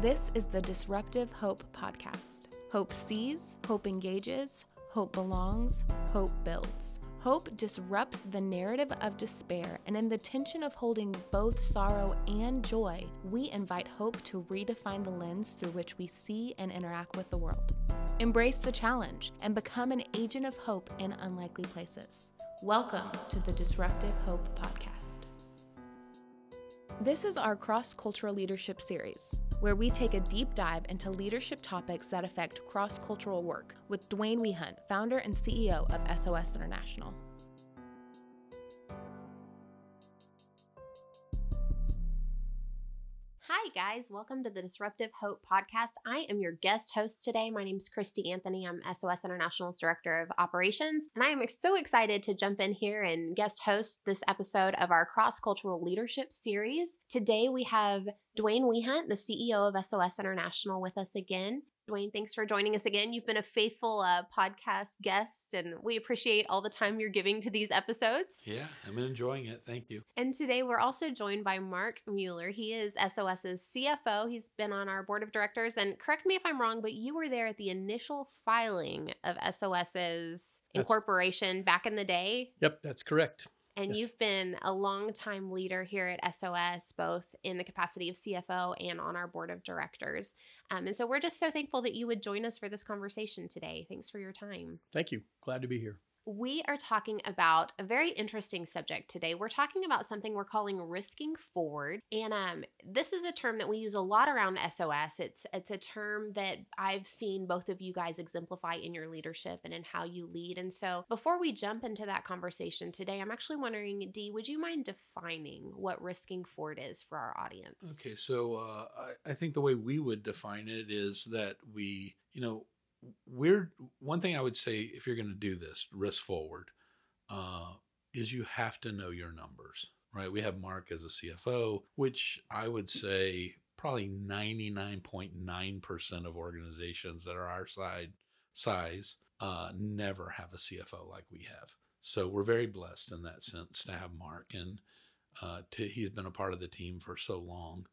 This is the Disruptive Hope Podcast. Hope sees, hope engages, hope belongs, hope builds. Hope disrupts the narrative of despair, and in the tension of holding both sorrow and joy, we invite hope to redefine the lens through which we see and interact with the world. Embrace the challenge and become an agent of hope in unlikely places. Welcome to the Disruptive Hope Podcast. This is our cross cultural leadership series where we take a deep dive into leadership topics that affect cross cultural work with Dwayne Weehunt, founder and CEO of SOS International. Hi, guys. Welcome to the Disruptive Hope podcast. I am your guest host today. My name is Christy Anthony. I'm SOS International's Director of Operations, and I am so excited to jump in here and guest host this episode of our cross cultural leadership series. Today, we have Dwayne Weehunt, the CEO of SOS International, with us again. Dwayne, thanks for joining us again. You've been a faithful uh, podcast guest, and we appreciate all the time you're giving to these episodes. Yeah, I'm enjoying it. Thank you. And today we're also joined by Mark Mueller. He is SOS's CFO. He's been on our board of directors. And correct me if I'm wrong, but you were there at the initial filing of SOS's incorporation back in the day. Yep, that's correct. And Yes. you've been a longtime leader here at SOS, both in the capacity of CFO and on our board of directors. Um, and so we're just so thankful that you would join us for this conversation today. Thanks for your time. Thank you. Glad to be here. We are talking about a very interesting subject today. We're talking about something we're calling risking forward. And um, this is a term that we use a lot around SOS. It's it's a term that I've seen both of you guys exemplify in your leadership and in how you lead. And so before we jump into that conversation today, I'm actually wondering, Dee, would you mind defining what risking forward is for our audience? Okay, so uh, I, I think the way we would define it is that we, you know, we're one thing I would say if you're going to do this risk forward uh, is you have to know your numbers, right? We have Mark as a CFO, which I would say probably 99.9% of organizations that are our side size uh, never have a CFO like we have. So we're very blessed in that sense to have Mark, and uh, to, he's been a part of the team for so long.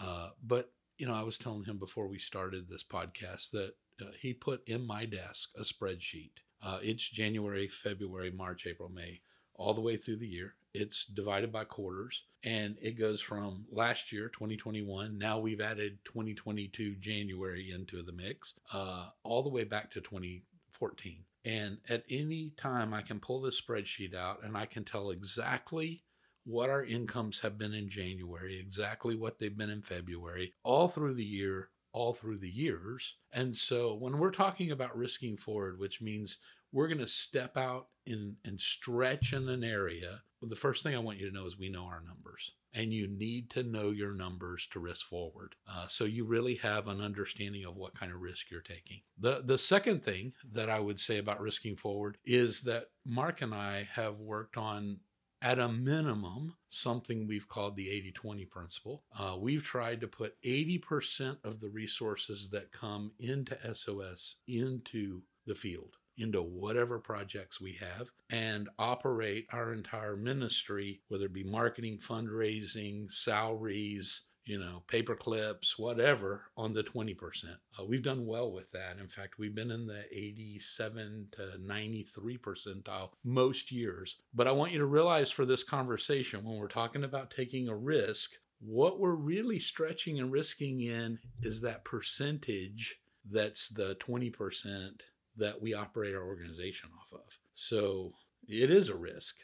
Uh, but you know, I was telling him before we started this podcast that uh, he put in my desk a spreadsheet. Uh, it's January, February, March, April, May, all the way through the year. It's divided by quarters, and it goes from last year, 2021. Now we've added 2022 January into the mix, uh, all the way back to 2014. And at any time, I can pull this spreadsheet out and I can tell exactly what our incomes have been in January, exactly what they've been in February, all through the year, all through the years. And so when we're talking about risking forward, which means we're going to step out in and stretch in an area, well, the first thing I want you to know is we know our numbers. And you need to know your numbers to risk forward. Uh, so you really have an understanding of what kind of risk you're taking. The, the second thing that I would say about risking forward is that Mark and I have worked on at a minimum, something we've called the 80 20 principle. Uh, we've tried to put 80% of the resources that come into SOS into the field, into whatever projects we have, and operate our entire ministry, whether it be marketing, fundraising, salaries, you know, paper clips, whatever, on the 20%. Uh, we've done well with that. In fact, we've been in the 87 to 93 percentile most years. But I want you to realize for this conversation, when we're talking about taking a risk, what we're really stretching and risking in is that percentage that's the 20% that we operate our organization off of. So it is a risk,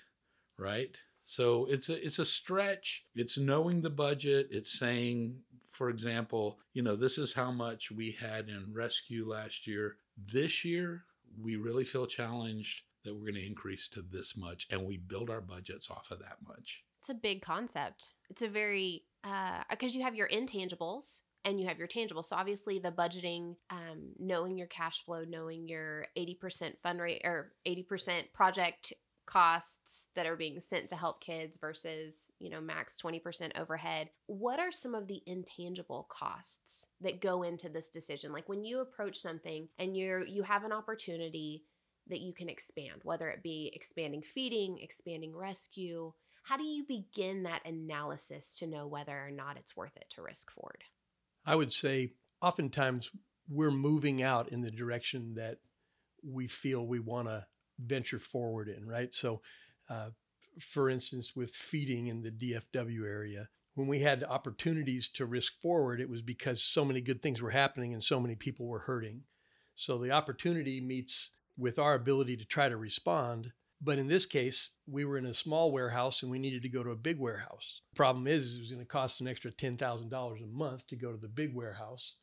right? So it's a it's a stretch. It's knowing the budget. It's saying, for example, you know, this is how much we had in rescue last year. This year, we really feel challenged that we're going to increase to this much, and we build our budgets off of that much. It's a big concept. It's a very because you have your intangibles and you have your tangibles. So obviously the budgeting, um, knowing your cash flow, knowing your eighty percent fund rate or eighty percent project costs that are being sent to help kids versus you know max 20% overhead what are some of the intangible costs that go into this decision? Like when you approach something and you're you have an opportunity that you can expand whether it be expanding feeding expanding rescue how do you begin that analysis to know whether or not it's worth it to risk forward I would say oftentimes we're moving out in the direction that we feel we want to venture forward in, right? So, uh, for instance, with feeding in the DFW area, when we had opportunities to risk forward, it was because so many good things were happening and so many people were hurting. So the opportunity meets with our ability to try to respond. But in this case, we were in a small warehouse and we needed to go to a big warehouse. Problem is, it was going to cost an extra $10,000 a month to go to the big warehouse.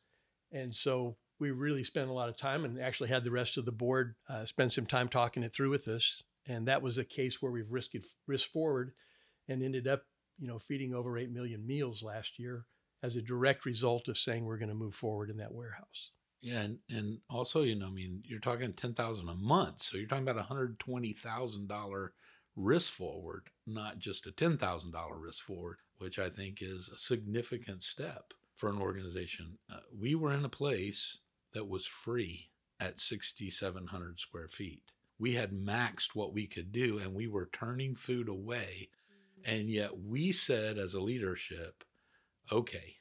And so we really spent a lot of time and actually had the rest of the board uh, spend some time talking it through with us. And that was a case where we've risked risk forward and ended up you know, feeding over 8 million meals last year as a direct result of saying we're going to move forward in that warehouse. Yeah, and, and also, you know, I mean, you're talking ten thousand a month, so you're talking about a hundred twenty thousand dollar risk forward, not just a ten thousand dollar risk forward, which I think is a significant step for an organization. Uh, we were in a place that was free at sixty seven hundred square feet. We had maxed what we could do, and we were turning food away and yet we said as a leadership, okay,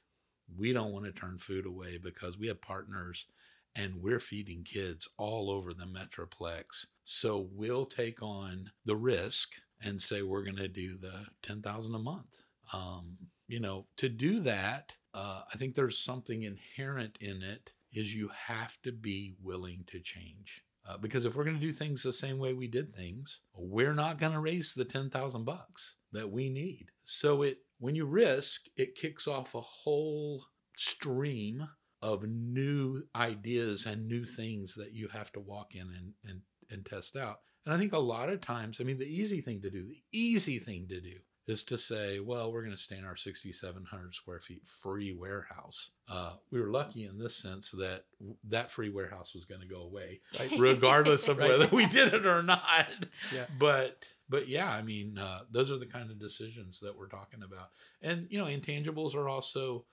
we don't want to turn food away because we have partners and we're feeding kids all over the Metroplex. So we'll take on the risk and say we're going to do the 10,000 a month. Um, you know, to do that, uh, I think there's something inherent in it is you have to be willing to change. Uh, because if we're going to do things the same way we did things, we're not going to raise the 10,000 bucks that we need. So it when you risk, it kicks off a whole stream of new ideas and new things that you have to walk in and, and, and test out. And I think a lot of times, I mean, the easy thing to do, the easy thing to do is to say, well, we're going to stay in our 6,700 square feet free warehouse. Uh, we were lucky in this sense that that free warehouse was going to go away, right. regardless of right. whether we did it or not. Yeah. But but yeah, I mean, uh, those are the kind of decisions that we're talking about. And you know, intangibles are also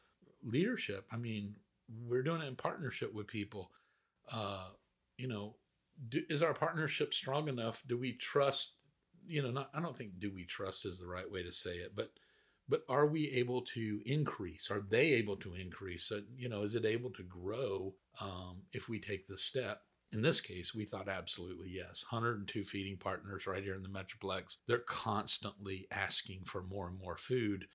leadership. I mean, we're doing it in partnership with people. Uh, you know, do, is our partnership strong enough? Do we trust you know, not, I don't think do we trust is the right way to say it, but but are we able to increase? Are they able to increase? You know, is it able to grow um, if we take the step? In this case, we thought absolutely yes. 102 feeding partners right here in the Metroplex. They're constantly asking for more and more food.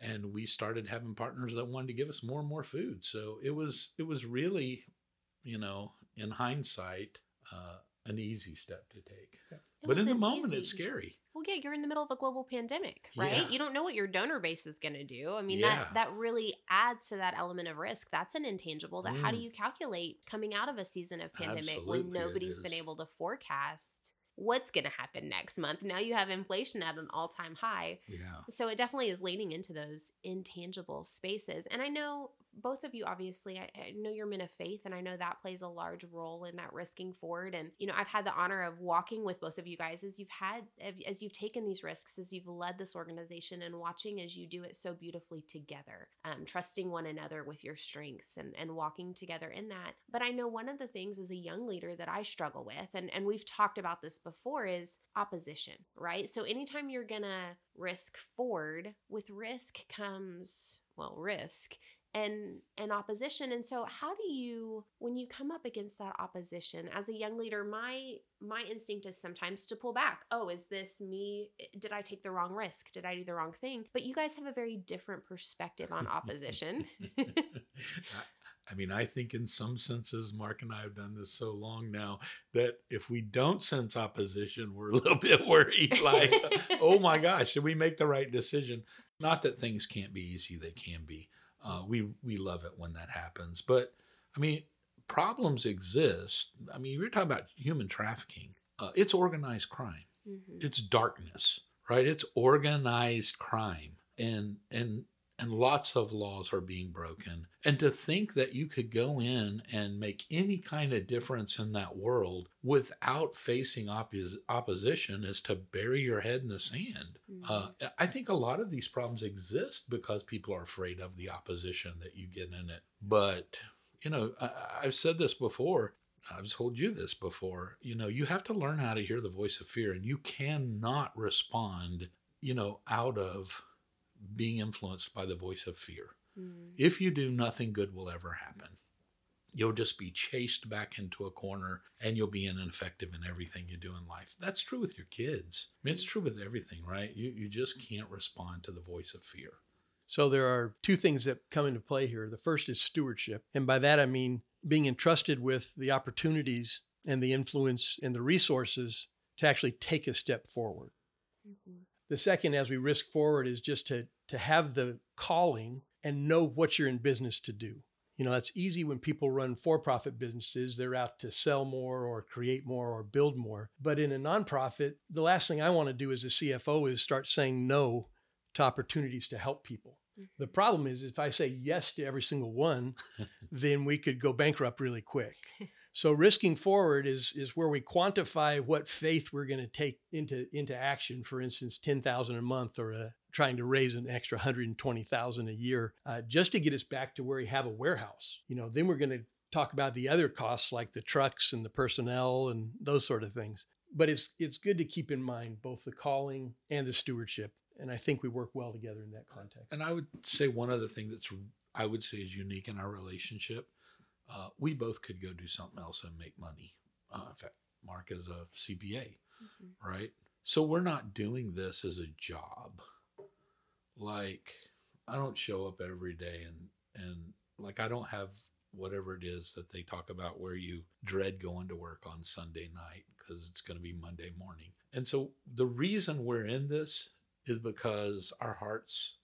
And we started having partners that wanted to give us more and more food. So it was it was really, you know, in hindsight, uh, an easy step to take. But in the moment, easy. it's scary. Well, yeah, you're in the middle of a global pandemic, right? Yeah. You don't know what your donor base is going to do. I mean, yeah. that that really adds to that element of risk. That's an intangible. That mm. how do mm. you calculate coming out of a season of pandemic Absolutely when nobody's been able to forecast what's going to happen next month. Now you have inflation at an all time high. Yeah. So it definitely is leaning into those intangible spaces. And I know both of you, obviously, I, I, know you're men of faith, and I know that plays a large role in that risking forward. And, you know, I've had the honor of walking with both of you guys as you've had, as you've taken these risks, as you've led this organization, and watching as you do it so beautifully together, um, trusting one another with your strengths and, and walking together in that. But I know one of the things as a young leader that I struggle with, and, and we've talked about this before, is opposition, right? So anytime you're to risk forward, with risk comes, well, risk and and opposition and so how do you when you come up against that opposition as a young leader my my instinct is sometimes to pull back. Oh is this me? Did i take the wrong risk? Did i do the wrong thing? But you guys have a very different perspective on opposition. I mean, I think in some senses, Mark and I have done this so long now that if we don't sense opposition, we're a little bit worried like, oh my gosh, did we make the right decision? Not that things can't be easy, they can be. Uh, we we love it when that happens. But I mean, problems exist. I mean, you're talking about human trafficking. Uh, it's organized crime. Mm-hmm. It's darkness, right? It's organized crime, and and and lots of laws are being broken. And to think that you could go in and make any kind of difference in that world without facing oppos- opposition is to bury your head in the sand. Mm-hmm. Uh, I think a lot of these problems exist because people are afraid of the opposition that you get in it. But, you know, I, I've said this before. I've told you this before. You know, you have to learn how to hear the voice of fear, and you cannot respond, you know, out of being influenced by the voice of fear. Mm. If you do, nothing good will ever happen. You'll just be chased back into a corner and you'll be ineffective in everything you do in life. That's true with your kids. I mean, it's true with everything, right? You, you just can't respond to the voice of fear. So there are two things that come into play here. The first is stewardship. And by that, I mean being entrusted with the opportunities and the influence and the resources to actually take a step forward. Mhm. The second, as we risk forward, is just to, to have the calling and know what you're in business to do. You know, that's easy when people run for profit businesses. They're out to sell more or create more or build more. But in a nonprofit, the last thing I want to do as a CFO is start saying no to opportunities to help people. The mm-hmm. problem is if I say yes to every single one, then we could go bankrupt really quick. So risking forward is is where we quantify what faith we're going to take into into action. For instance, ten thousand a month, or a, trying to raise an extra hundred and twenty thousand a year, uh, just to get us back to where we have a warehouse. You know, then we're going to talk about the other costs like the trucks and the personnel and those sort of things. But it's it's good to keep in mind both the calling and the stewardship, and I think we work well together in that context. And I would say one other thing that's I would say is unique in our relationship. Uh, we both could go do something else and make money. Uh, in fact, Mark is a CPA, Mhm. right? So we're not doing this as a job. Like I don't show up every day and and like I don't have whatever it is that they talk about where you dread going to work on Sunday night because it's going to be Monday morning. And so the reason we're in this is because our hearts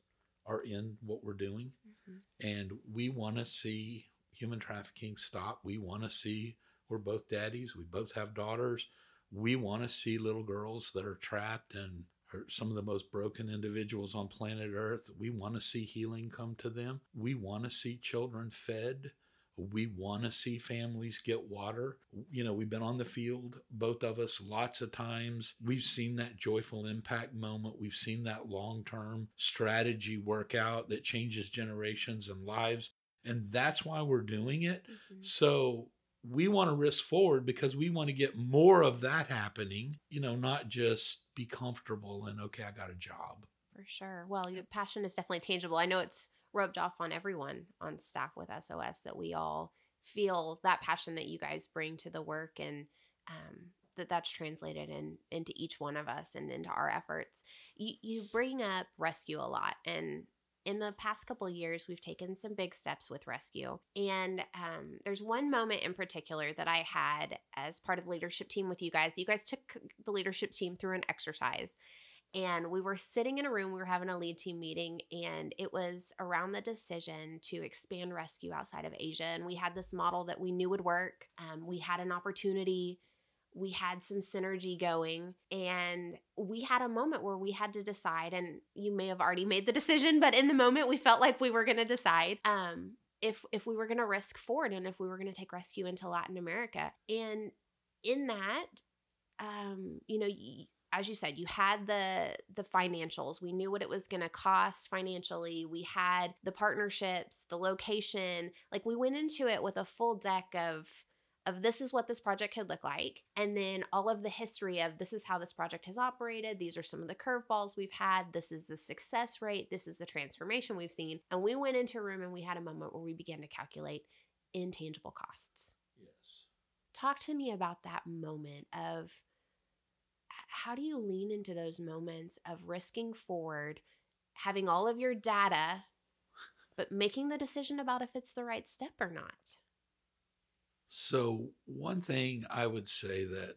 are in what we're doing Mhm. and we want to see human trafficking stop. We want to see we're both daddies, we both have daughters. We want to see little girls that are trapped and are some of the most broken individuals on planet Earth. We want to see healing come to them. We want to see children fed. We want to see families get water. You know, we've been on the field, both of us, lots of times. We've seen that joyful impact moment. We've seen that long term strategy work out that changes generations and lives. And that's why we're doing it. Mhm. So we want to risk forward because we want to get more of that happening, you know, not just be comfortable and, okay, I got a job. For sure. Well, your passion is definitely tangible. I know it's rubbed off on everyone on staff with SOS that we all feel that passion that you guys bring to the work and um, that that's translated in into each one of us and into our efforts. You, you bring up rescue a lot and in the past couple years we've taken some big steps with rescue and um, there's one moment in particular that i had as part of the leadership team with you guys. You guys took the leadership team through an exercise and we were sitting in a room we were having a lead team meeting and it was around the decision to expand rescue outside of asia and we had this model that we knew would work. Um, we had an opportunity we had some synergy going and we had a moment where we had to decide and you may have already made the decision but in the moment we felt like we were going to decide um, if if we were going to risk forward and if we were going to take rescue into latin america. And in that um, you know y- as you said you had the the financials. We knew what it was going to cost financially. We had the partnerships the location. Like we went into it with a full deck of of this is what this project could look like and then all of the history of this is how this project has operated these are some of the curveballs we've had this is the success rate this is the transformation we've seen and we went into a room and we had a moment where we began to calculate intangible costs Yes. talk to me about that moment of how do you lean into those moments of risking forward having all of your data but making the decision about if it's the right step or not So one thing I would say that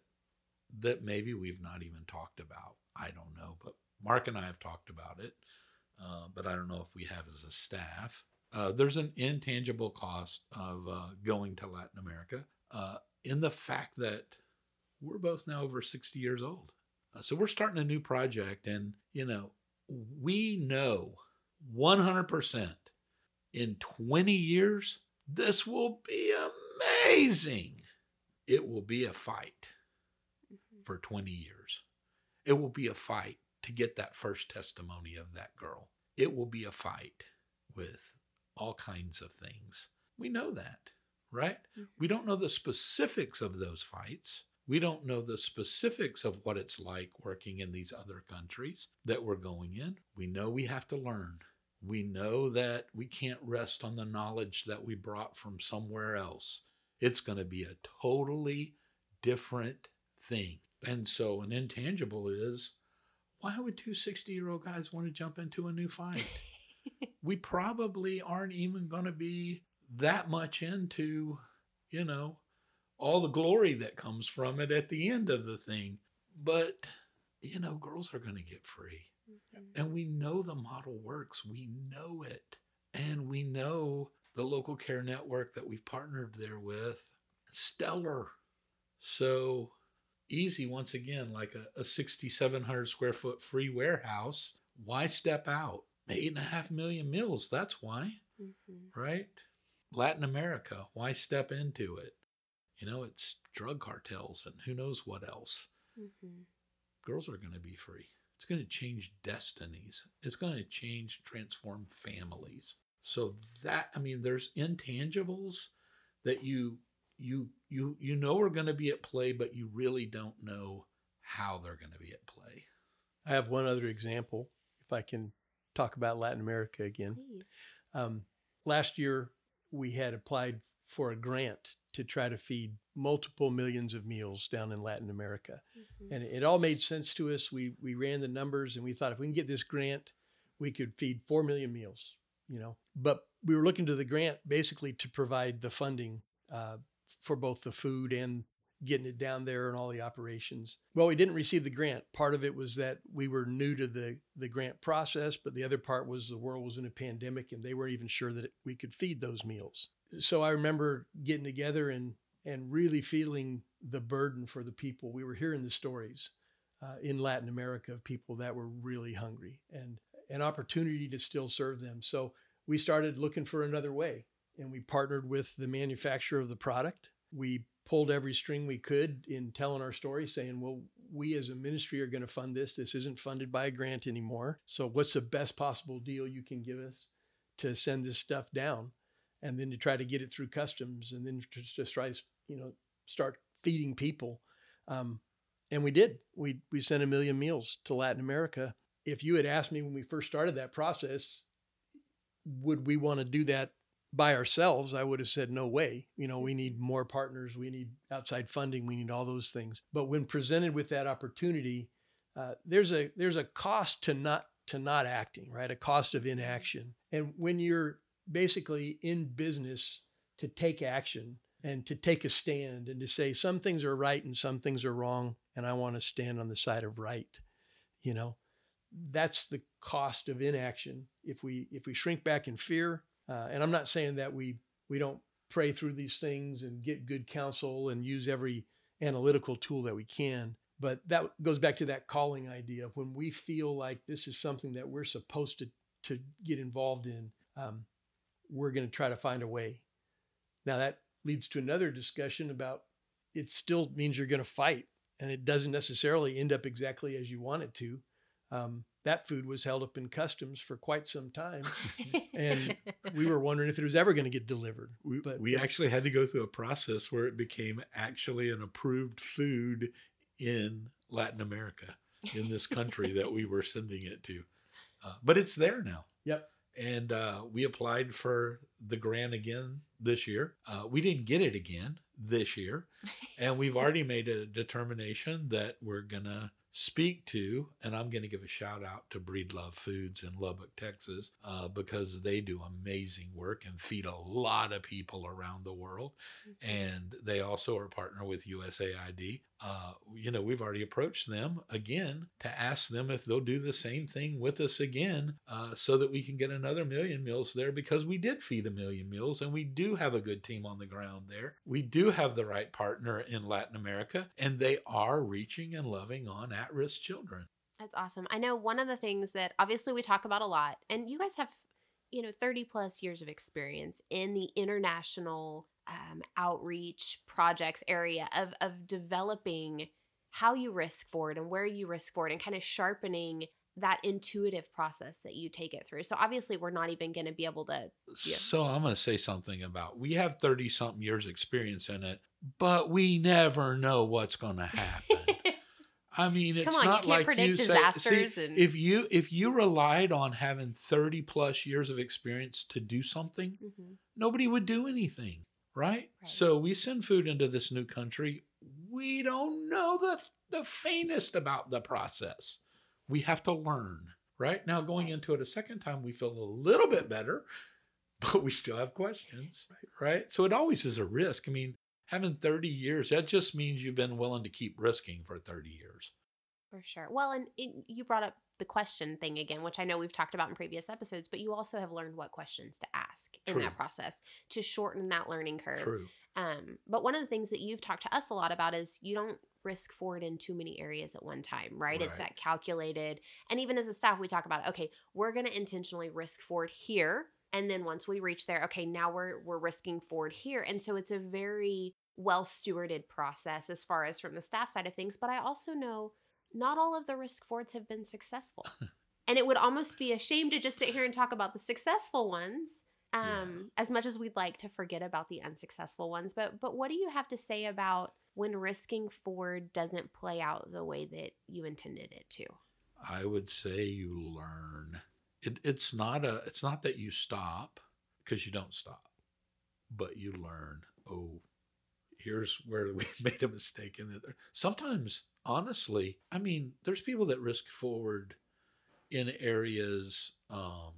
that maybe we've not even talked about, I don't know, but Mark and I have talked about it, uh, but I don't know if we have as a staff. Uh, there's an intangible cost of uh, going to Latin America uh, in the fact that we're both now over 60 years old. Uh, so we're starting a new project, and you know, we know 100% in 20 years, this will be amazing. It will be a fight mm-hmm. for 20 years. It will be a fight to get that first testimony of that girl. It will be a fight with all kinds of things. We know that, right? Mm-hmm. We don't know the specifics of those fights. We don't know the specifics of what it's like working in these other countries that we're going in. We know we have to learn. We know that we can't rest on the knowledge that we brought from somewhere else. It's going to be a totally different thing. And so, an intangible is why would two 60 year old guys want to jump into a new fight? we probably aren't even going to be that much into, you know, all the glory that comes from it at the end of the thing. But, you know, girls are going to get free. Mm-hmm. And we know the model works. We know it. And we know the local care network that we've partnered there with, stellar. So easy, once again, like a, a 6,700 square foot free warehouse. Why step out? Eight and a half million meals. That's why, Mm-hmm. right? Latin America. Why step into it? You know, it's drug cartels and who knows what else. Mm-hmm. Girls are going to be free. It's going to change destinies. It's going to change, transform families. So that I mean, there's intangibles that you you you you know are going to be at play, but you really don't know how they're going to be at play. I have one other example, if I can talk about Latin America again. Um, last year, we had applied for a grant to try to feed multiple millions of meals down in Latin America. Mhm. And it all made sense to us. We, we ran the numbers and we thought if we can get this grant, we could feed 4 million meals, you know. But we were looking to the grant basically to provide the funding uh, for both the food and getting it down there and all the operations. Well, we didn't receive the grant. Part of it was that we were new to the the grant process, but the other part was the world was in a pandemic and they weren't even sure that we could feed those meals. So I remember getting together and and really feeling the burden for the people. We were hearing the stories uh, in Latin America of people that were really hungry and an opportunity to still serve them. So we started looking for another way and we partnered with the manufacturer of the product. We pulled every string we could in telling our story, saying, well, we as a ministry are going to fund this. This isn't funded by a grant anymore. So, what's the best possible deal you can give us to send this stuff down? And then to try to get it through customs and then to just try, you know, start feeding people. Um, and we did. We, we sent a million meals to Latin America. If you had asked me when we first started that process, would we want to do that by ourselves, I would have said, no way. You know, we need more partners, we need outside funding, we need all those things. But when presented with that opportunity, uh, there's a there's a cost to not to not acting, right? A cost of inaction. And when you're basically in business to take action and to take a stand and to say some things are right and some things are wrong, and I want to stand on the side of right, you know, that's the cost of inaction. If we if we shrink back in fear, uh, and I'm not saying that we we don't pray through these things and get good counsel and use every analytical tool that we can. But that goes back to that calling idea. When we feel like this is something that we're supposed to to get involved in, um, we're going to try to find a way. Now that leads to another discussion about it still means you're going to fight, and it doesn't necessarily end up exactly as you want it to. Um, that food was held up in customs for quite some time and we were wondering if it was ever going to get delivered. We, But- we actually had to go through a process where it became actually an approved food in Latin America, in this country that we were sending it to. Uh, but it's there now. Yep. And uh, we applied for the grant again this year. Uh, we didn't get it again this year. And we've already made a determination that we're going to speak to, and I'm going to give a shout out to Breedlove Foods in Lubbock, Texas, uh, because they do amazing work and feed a lot of people around the world. And they also are a partner with USAID. Uh, you know, we've already approached them again to ask them if they'll do the same thing with us again uh, so that we can get another million meals there because we did feed a million meals and we do have a good team on the ground there. We do have the right partner in Latin America and they are reaching and loving on at risk children. That's awesome. I know one of the things that obviously we talk about a lot, and you guys have, you know, 30 plus years of experience in the international um, outreach projects area of, of developing how you risk forward and where you risk forward and kind of sharpening that intuitive process that you take it through. So obviously we're not even going to be able to Yeah. So I'm going to say something about we have 30 something years experience in it, but we never know what's going to happen. I mean, it's on, not can't like you say. See, and- if you if you relied on having thirty plus years of experience to do something, Mhm. nobody would do anything, right? Right. So we send food into this new country. We don't know the the faintest about the process. We have to learn, right? Now going into it a second time, we feel a little bit better, but we still have questions, right? So it always is a risk. I mean, having 30 years, that just means you've been willing to keep risking for 30 years. For sure. Well, and it, you brought up the question thing again, which I know we've talked about in previous episodes, but you also have learned what questions to ask in True. that process to shorten that learning curve. True. Um, but one of the things that you've talked to us a lot about is you don't risk forward in too many areas at one time, right? It's that calculated. And even as a staff, we talk about, okay, we're going to intentionally risk forward here. And then once we reach there, okay, now we're we're risking forward here. And so it's a very well stewarded process as far as from the staff side of things. But I also know not all of the risk forwards have been successful. and it would almost be a shame to just sit here and talk about the successful ones Yeah. um as much as we'd like to forget about the unsuccessful ones but but what do you have to say about when risking forward doesn't play out the way that you intended it to I would say you learn. It, it's not a. It's not that you stop because you don't stop, but you learn. Oh, here's where we made a mistake in it. Sometimes, honestly, I mean, there's people that risk forward in areas, um,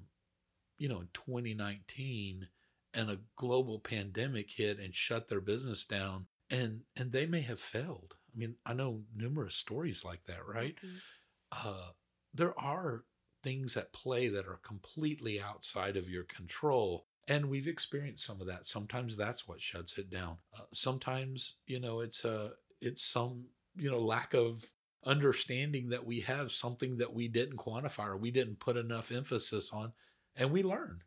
you know, in 2019, and a global pandemic hit and shut their business down, and and they may have failed. I mean, I know numerous stories like that, right? Mhm. uh, there are things at play that are completely outside of your control. And we've experienced some of that. Sometimes that's what shuts it down. Uh, sometimes, you know, it's a, it's some, you know, lack of understanding that we have something that we didn't quantify or we didn't put enough emphasis on, and we learn.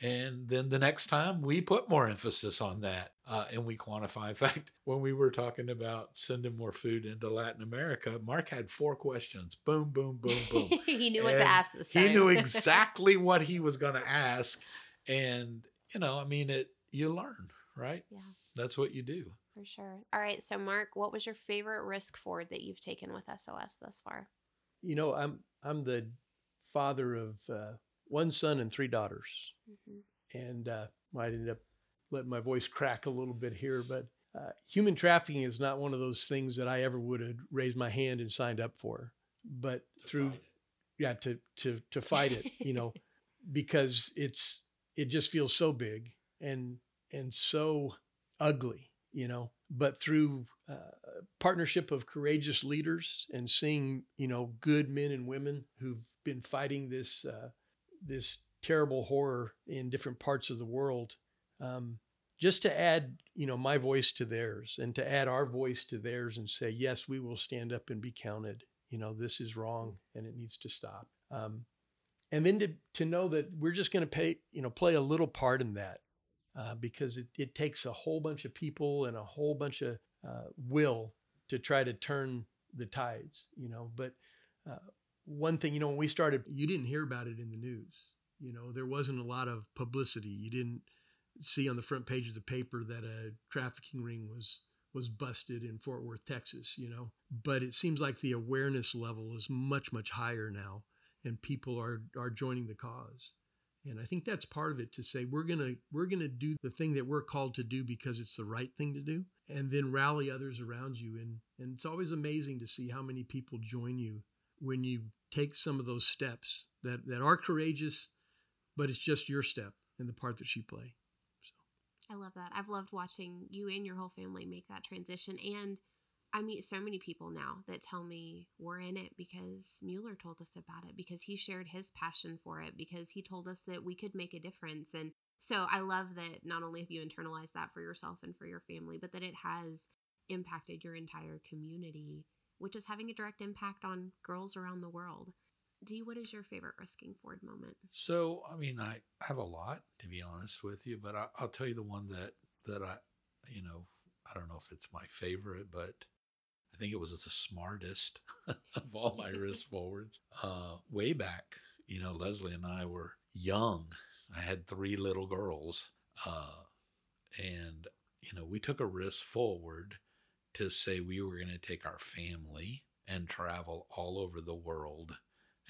And then the next time we put more emphasis on that uh, and we quantify. In fact, when we were talking about sending more food into Latin America, Mark had four questions. Boom, boom, boom, boom. he knew what to ask this time he knew exactly what he was going to ask. And, you know, I mean, it, you learn, right? Yeah. That's what you do. for sure all right so mark what was your favorite risk forward that you've taken with sos thus far You know, I'm I'm the father of uh, one son and three daughters, Mhm. and uh, might end up letting my voice crack a little bit here, but uh, human trafficking is not one of those things that I ever would have raised my hand and signed up for. But through yeah to to to fight it you know because it's it just feels so big and and so ugly you know but through uh, partnership of courageous leaders and seeing you know good men and women who've been fighting this uh, this terrible horror in different parts of the world um, just to add you know my voice to theirs and to add our voice to theirs and say yes we will stand up and be counted. You know this is wrong and it needs to stop. Um, and then to, to know that we're just going to pay you know play a little part in that uh, because it, it takes a whole bunch of people and a whole bunch of uh, will to try to turn the tides you know but uh, one thing you know when we started you didn't hear about it in the news you know there wasn't a lot of publicity you didn't see on the front page of the paper that a trafficking ring was was busted in Fort Worth, Texas, you know. But it seems like the awareness level is much much higher now and people are are joining the cause. And I think that's part of it to say we're going to we're going to do the thing that we're called to do because it's the right thing to do and then rally others around you and and it's always amazing to see how many people join you when you take some of those steps that that are courageous but it's just your step and the part that you play. I love that. I've loved watching you and your whole family make that transition. And I meet so many people now that tell me we're in it because Mueller told us about it, because he shared his passion for it, because he told us that we could make a difference. And so I love that not only have you internalized that for yourself and for your family, but that it has impacted your entire community, which is having a direct impact on girls around the world. Dee, what is your favorite risking forward moment? So, I mean, I have a lot to be honest with you, but I, I'll tell you the one that that I, you know, I don't know if it's my favorite, but I think it was the smartest of all my risk forwards. Uh, way back, you know, Leslie and I were young. I had three little girls, uh, and you know, we took a risk forward to say we were going to take our family and travel all over the world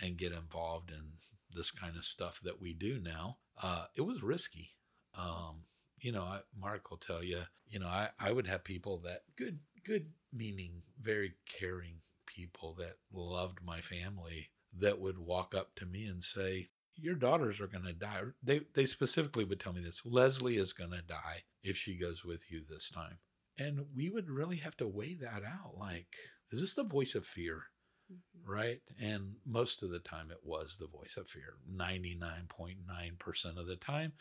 and get involved in this kind of stuff that we do now, uh, it was risky. Um, you know, I, Mark will tell you, you know, I, I would have people that good, good meaning, very caring people that loved my family that would walk up to me and say, your daughters are going to die. They, they specifically would tell me this Leslie is going to die if she goes with you this time. And we would really have to weigh that out. Like, is this the voice of fear? Mm-hmm. Right. And most of the time it was the voice of fear, 99.9% of the time.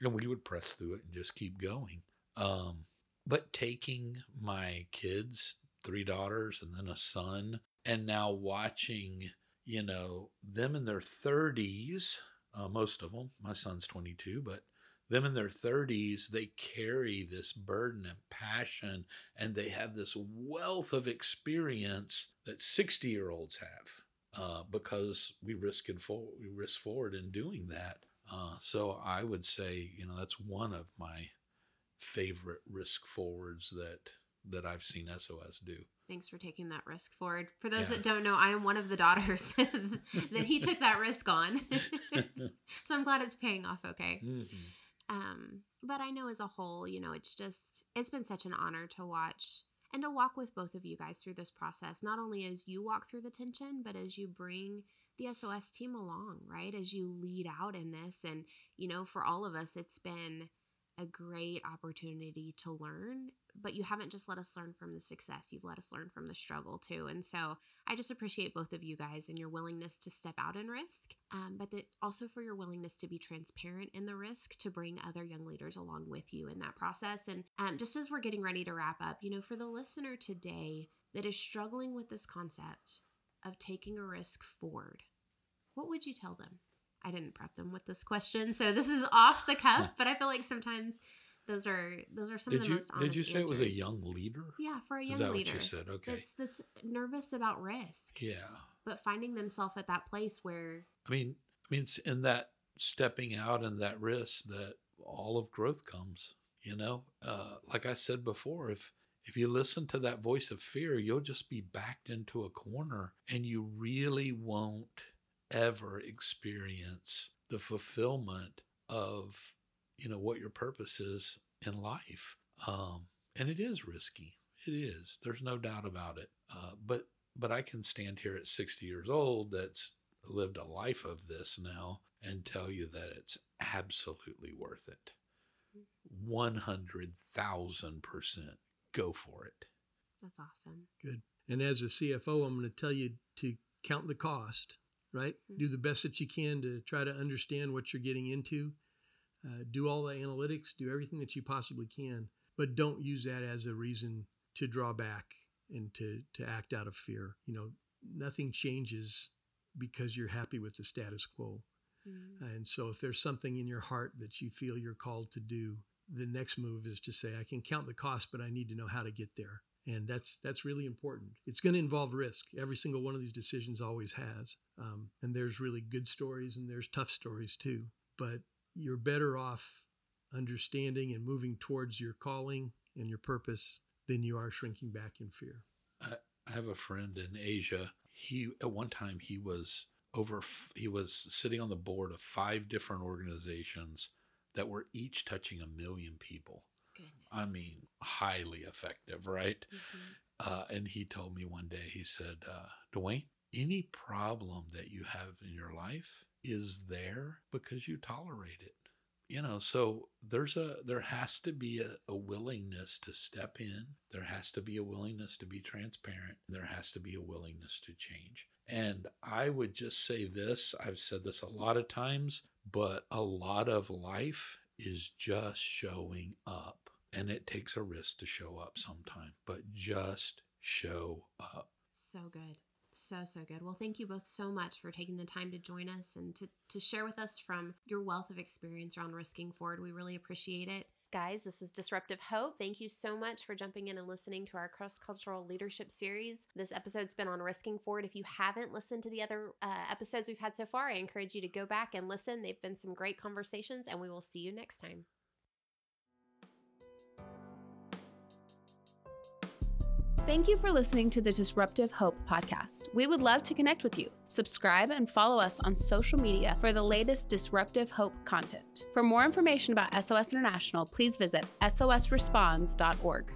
And we would press through it and just keep going. Um, but taking my kids, three daughters, and then a son, and now watching you know, them in their 30s, uh, most of them, my son's 22, but them in their 30s, they carry this burden and passion, and they have this wealth of experience that 60 year olds have. Uh, because we risk for, we risk forward in doing that. Uh, so I would say, you know, that's one of my favorite risk forwards that that I've seen SOS do. Thanks for taking that risk forward. For those yeah. that don't know, I am one of the daughters that he took that risk on. so I'm glad it's paying off okay. Mm-hmm. Um, but I know as a whole, you know, it's just, it's been such an honor to watch and to walk with both of you guys through this process, not only as you walk through the tension, but as you bring the SOS team along, right? As you lead out in this. And, you know, for all of us, it's been a great opportunity to learn but you haven't just let us learn from the success you've let us learn from the struggle too and so i just appreciate both of you guys and your willingness to step out in risk um, but that also for your willingness to be transparent in the risk to bring other young leaders along with you in that process and um, just as we're getting ready to wrap up you know for the listener today that is struggling with this concept of taking a risk forward what would you tell them I didn't prep them with this question, so this is off the cuff. but I feel like sometimes those are those are some did of the you, most honest Did you say answers. it was a young leader? Yeah, for a young leader. What you said okay. That's that's nervous about risk. Yeah. But finding themselves at that place where I mean, I mean, it's in that stepping out and that risk that all of growth comes. You know, uh, like I said before, if if you listen to that voice of fear, you'll just be backed into a corner, and you really won't ever experience the fulfillment of you know what your purpose is in life. Um, and it is risky. It is. There's no doubt about it. Uh, but but i can stand here at 60 years old that's lived a life of this now and tell you that it's absolutely worth it. 100,000% go for it. That's awesome. Good. And as a cfo i'm going to tell you to count the cost right? Mm-hmm. Do the best that you can to try to understand what you're getting into. Uh, do all the analytics, do everything that you possibly can, but don't use that as a reason to draw back and to to act out of fear. You know, nothing changes because you're happy with the status quo. Mm-hmm. And so, if there's something in your heart that you feel you're called to do, the next move is to say, I can count the cost, but I need to know how to get there and that's that's really important. It's going to involve risk. Every single one of these decisions always has um, and there's really good stories and there's tough stories too. But you're better off understanding and moving towards your calling and your purpose than you are shrinking back in fear. I, I have a friend in asia. He at one time he was over he was sitting on the board of five different organizations that were each touching a million people. I mean, highly effective, right? Mm-hmm. Uh, and he told me one day, he said, uh, Dwayne, any problem that you have in your life is there because you tolerate it. You know, so there's a there has to be a, a willingness to step in. There has to be a willingness to be transparent. There has to be a willingness to change. And I would just say this I've said this a lot of times, but a lot of life is just showing up. And it takes a risk to show up sometime, but just show up. So good. So, so good. Well, thank you both so much for taking the time to join us and to, to share with us from your wealth of experience around risking forward. We really appreciate it. Guys, this is Disruptive Hope. Thank you so much for jumping in and listening to our cross cultural leadership series. This episode's been on risking forward. If you haven't listened to the other uh, episodes we've had so far, I encourage you to go back and listen. They've been some great conversations, and we will see you next time. Thank you for listening to the Disruptive Hope podcast. We would love to connect with you. Subscribe and follow us on social media for the latest Disruptive Hope content. For more information about SOS International, please visit sosresponds.org.